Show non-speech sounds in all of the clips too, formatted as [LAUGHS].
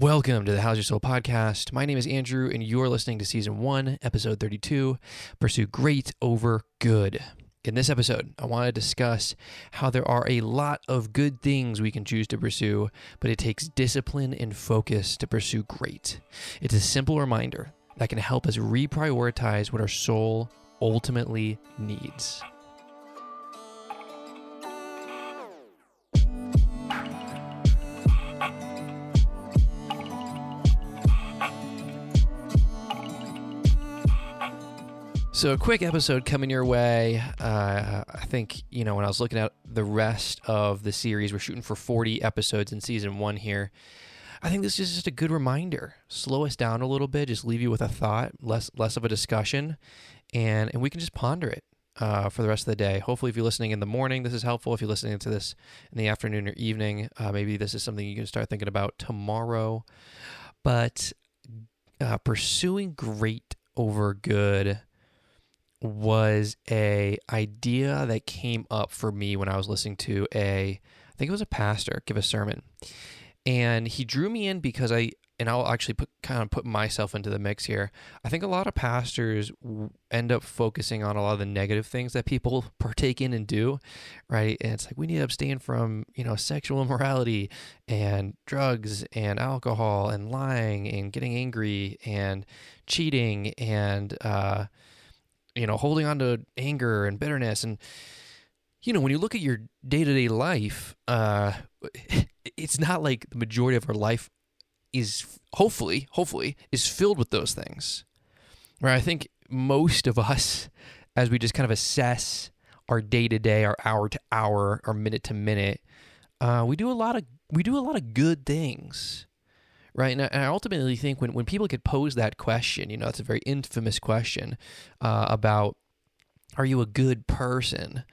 Welcome to the How's Your Soul podcast. My name is Andrew, and you're listening to season one, episode 32 Pursue Great Over Good. In this episode, I want to discuss how there are a lot of good things we can choose to pursue, but it takes discipline and focus to pursue great. It's a simple reminder that can help us reprioritize what our soul ultimately needs. So, a quick episode coming your way. Uh, I think, you know, when I was looking at the rest of the series, we're shooting for 40 episodes in season one here. I think this is just a good reminder. Slow us down a little bit, just leave you with a thought, less less of a discussion, and, and we can just ponder it uh, for the rest of the day. Hopefully, if you're listening in the morning, this is helpful. If you're listening to this in the afternoon or evening, uh, maybe this is something you can start thinking about tomorrow. But uh, pursuing great over good was a idea that came up for me when I was listening to a I think it was a pastor give a sermon. And he drew me in because I and I'll actually put kind of put myself into the mix here. I think a lot of pastors end up focusing on a lot of the negative things that people [LAUGHS] partake in and do, right? And it's like we need to abstain from, you know, sexual immorality and drugs and alcohol and lying and getting angry and cheating and uh you know, holding on to anger and bitterness. And, you know, when you look at your day to day life, uh, [LAUGHS] it's not like the majority of our life is hopefully, hopefully, is filled with those things. Right. I think most of us, as we just kind of assess our day to day, our hour to hour, our minute to minute, uh, we do a lot of we do a lot of good things right? And I, and I, ultimately think when, when people get posed that question, you know, it's a very infamous question uh, about are you a good person?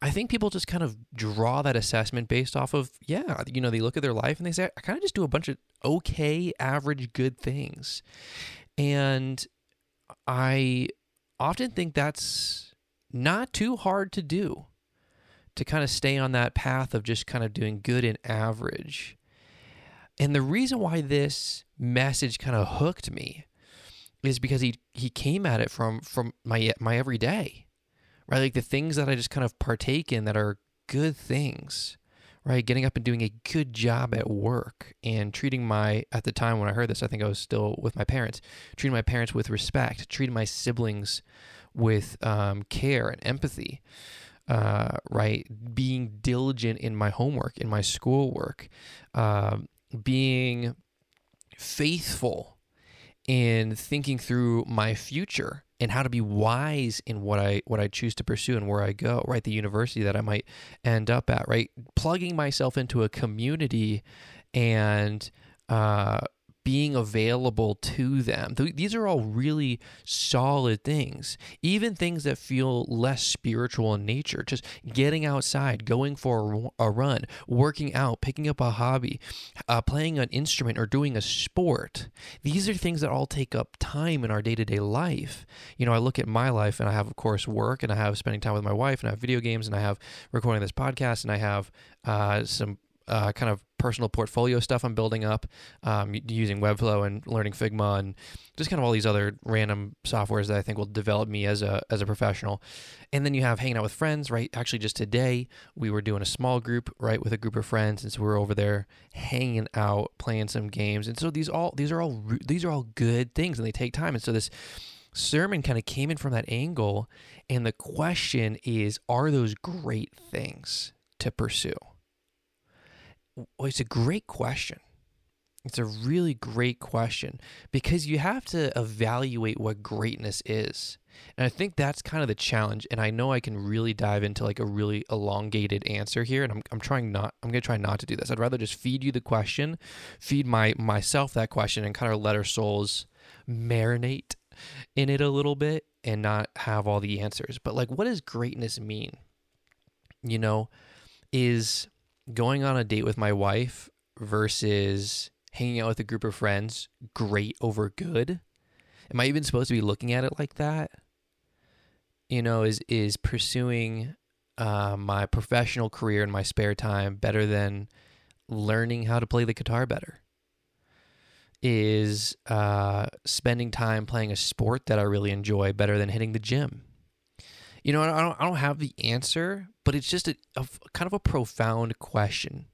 I think people just kind of draw that assessment based off of, yeah, you know, they look at their life and they say, I kind of just do a bunch of okay, average, good things. And I often think that's not too hard to do to kind of stay on that path of just kind of doing good and average. And the reason why this message kind of hooked me is because he he came at it from from my my everyday, right? Like the things that I just kind of partake in that are good things, right? Getting up and doing a good job at work and treating my at the time when I heard this, I think I was still with my parents, treating my parents with respect, treating my siblings with um, care and empathy. Uh, right, being diligent in my homework, in my schoolwork, um, being faithful in thinking through my future and how to be wise in what I what I choose to pursue and where I go, right? The university that I might end up at, right? Plugging myself into a community and uh, being available to them. These are all really solid things. Even things that feel less spiritual in nature, just getting outside, going for a run, working out, picking up a hobby, uh, playing an instrument, or doing a sport. These are things that all take up time in our day to day life. You know, I look at my life and I have, of course, work and I have spending time with my wife and I have video games and I have recording this podcast and I have uh, some uh, kind of personal portfolio stuff I'm building up um, using Webflow and learning Figma and just kind of all these other random softwares that I think will develop me as a as a professional. And then you have hanging out with friends, right? Actually, just today we were doing a small group, right, with a group of friends, and so we are over there hanging out, playing some games. And so these all these are all these are all good things, and they take time. And so this sermon kind of came in from that angle, and the question is, are those great things to pursue? Well, it's a great question. It's a really great question because you have to evaluate what greatness is. And I think that's kind of the challenge. And I know I can really dive into like a really elongated answer here. And I'm, I'm trying not, I'm going to try not to do this. I'd rather just feed you the question, feed my myself that question and kind of let our souls marinate in it a little bit and not have all the answers. But like, what does greatness mean? You know, is going on a date with my wife versus hanging out with a group of friends great over good? Am I even supposed to be looking at it like that? You know, is is pursuing uh, my professional career in my spare time better than learning how to play the guitar better? is uh, spending time playing a sport that I really enjoy better than hitting the gym? You know, I don't, I don't have the answer, but it's just a, a kind of a profound question,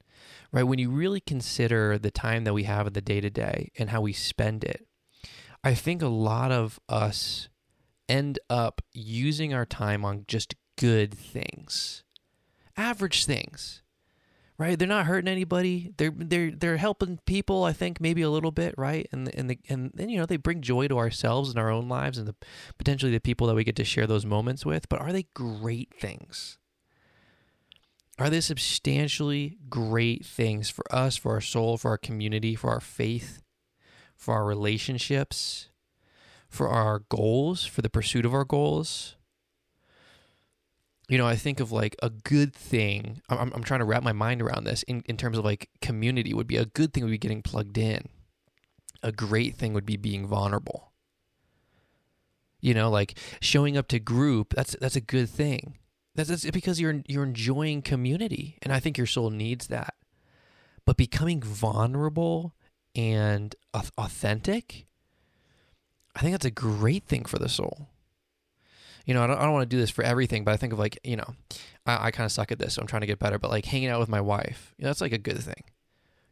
right? When you really consider the time that we have in the day to day and how we spend it, I think a lot of us end up using our time on just good things, average things right? They're not hurting anybody. They're they're they're helping people. I think maybe a little bit, right? And and the and then you know they bring joy to ourselves and our own lives and the potentially the people that we get to share those moments with. But are they great things? Are they substantially great things for us, for our soul, for our community, for our faith, for our relationships, for our goals, for the pursuit of our goals? You know, I think of like a good thing. I'm, I'm trying to wrap my mind around this in, in terms of like community would be a good thing would be getting plugged in. A great thing would be being vulnerable. You know, like showing up to group, that's that's a good thing. That's, that's because you're you're enjoying community. And I think your soul needs that. But becoming vulnerable and authentic, I think that's a great thing for the soul you know, I don't, I don't want to do this for everything, but I think of like, you know, I, I kind of suck at this, so I'm trying to get better. But like hanging out with my wife, you know, that's like a good thing.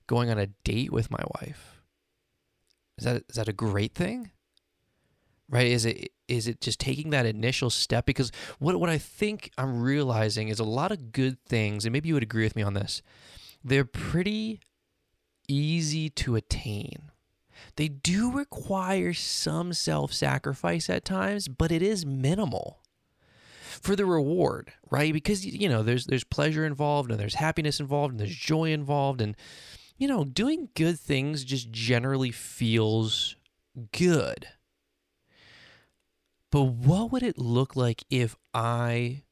Going on a date with my wife, is that is that a great thing? Right? Is it is it just taking that initial step? Because what what I think I'm realizing is a lot of good things, and maybe you would agree with me on this. They're pretty easy to attain they do require some self sacrifice at times, but it is minimal for the reward, right? Because you know, there's there's pleasure involved and there's happiness involved and there's joy involved and you know, doing good things just generally feels good. But what would it look like if I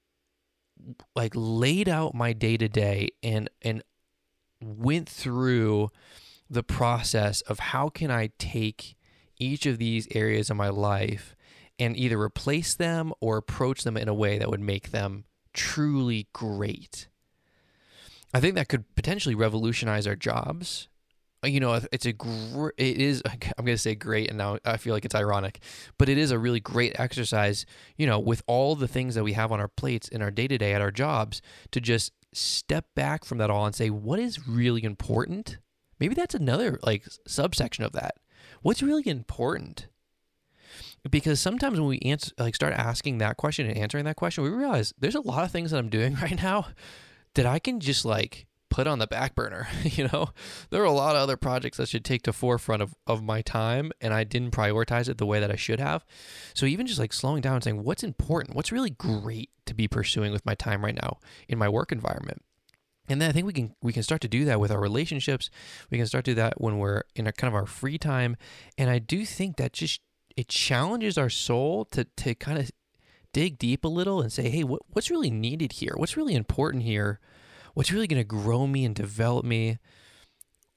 like laid out my day to day and and went through the process of how can I take each of these areas of my life and either replace them or approach them in a way that would make them truly great. I think that could potentially revolutionize our jobs. Uh, you know, it's a gr- it is [LAUGHS] I'm going to say great and now I feel like it's ironic, but it is a really great exercise, you know, with all the things that we have on our plates in our day-to-day at our jobs to just step back from that all and say what is really important Maybe that's another like subsection of that. What's really important? Because sometimes when we answer, like start asking that question and answering that question, we realize there's a lot of things that I'm doing [LAUGHS] right now that I can just like put on the back burner. [LAUGHS] you know, there are a lot of other projects that should take the forefront of, of my time, and I didn't prioritize it the way that I should have. So even just like slowing down and saying, what's important? What's really great to be pursuing with my time right now in my work environment? And then I think we can we can start to do that with our relationships. We can start to do that when we're in a kind of our free time. And I do think that just it challenges our soul to to kind of dig deep a little and say, hey, what, what's really needed here? What's really important here? What's really going to grow me and develop me?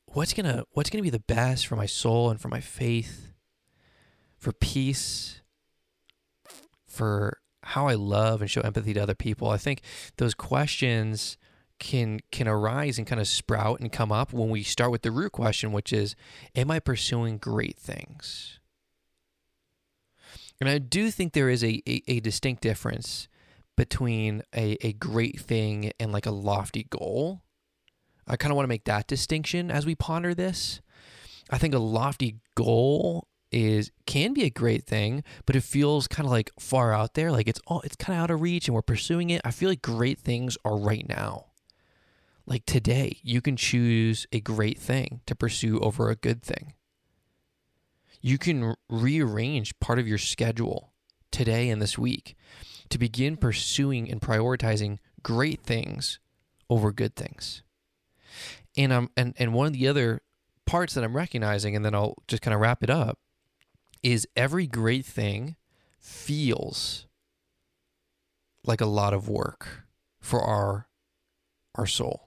What's gonna what's gonna be the best for my soul and for my faith, for peace, for how I love and show empathy to other people? I think those questions can can arise and kind of sprout and come up when we start with the root question which is am i pursuing great things and i do think there is a, a, a distinct difference between a, a great thing and like a lofty goal i kind of want to make that distinction as we ponder this i think a lofty goal is can be a great thing, but it feels kind of like far out there, like it's all it's kind of out of reach and we're pursuing it. I feel like great things are right now. Like today, you can choose a great thing to pursue over a good thing. You can rearrange part of your schedule today and this week to begin pursuing and prioritizing great things over good things. And um and, and one of the other parts that I'm recognizing, and then I'll just kind of wrap it up, is every great thing feels like a lot of work for our our soul.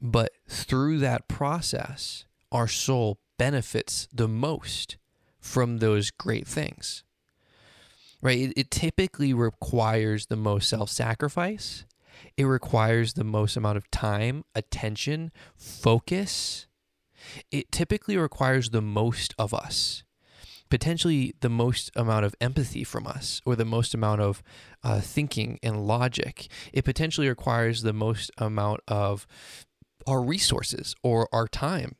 But through that process, our soul benefits the most from those great things. Right? It, it typically requires the most self sacrifice, it requires the most amount of time, attention, focus. it typically requires the most of us potentially the most amount of empathy from us or the most amount of uh, thinking and logic. It potentially requires the most amount of our resources or our time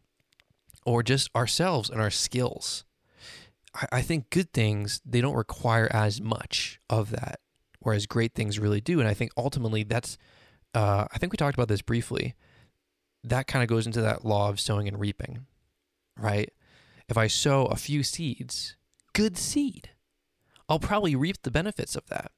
or just ourselves and our skills. I, I think good things, they don't require as much of that, whereas great things really do. And I think ultimately that's, uh, I think we talked about this briefly. That kind of goes into that law of sowing and reaping, right? If I sow a few seeds, good seed, I'll probably reap the benefits of that.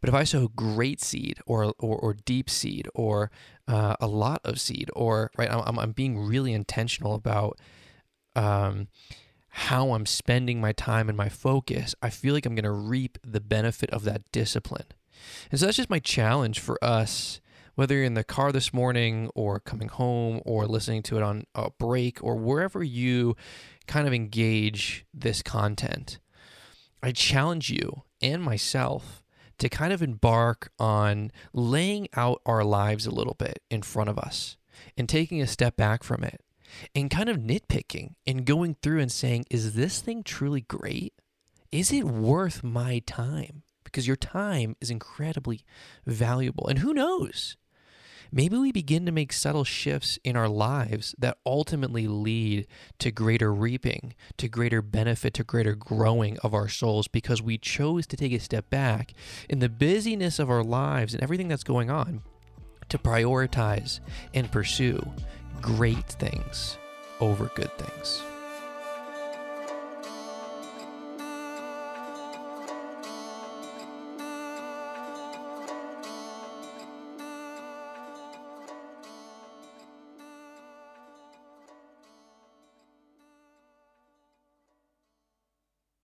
But if I sow great seed or or, or deep seed or uh, a lot of seed or right, I'm, I'm being really intentional about um, how I'm spending my time and my focus. I feel like I'm going to reap the benefit of that discipline. And so that's just my challenge for us whether you're in the car this morning or coming home or listening to it on a break or wherever you kind of engage this content, I challenge you and myself to kind of embark on laying out our lives a little bit in front of us and taking a step back from it and kind of nitpicking and going through and saying, is this thing truly great? Is it worth my time? Because your time is incredibly valuable. And who knows? Maybe we begin to make subtle shifts in our lives that ultimately lead to greater reaping, to greater benefit, to greater growing of our souls because we chose to take a step back in the busyness of our lives and everything that's going on to prioritize and pursue great things over good things.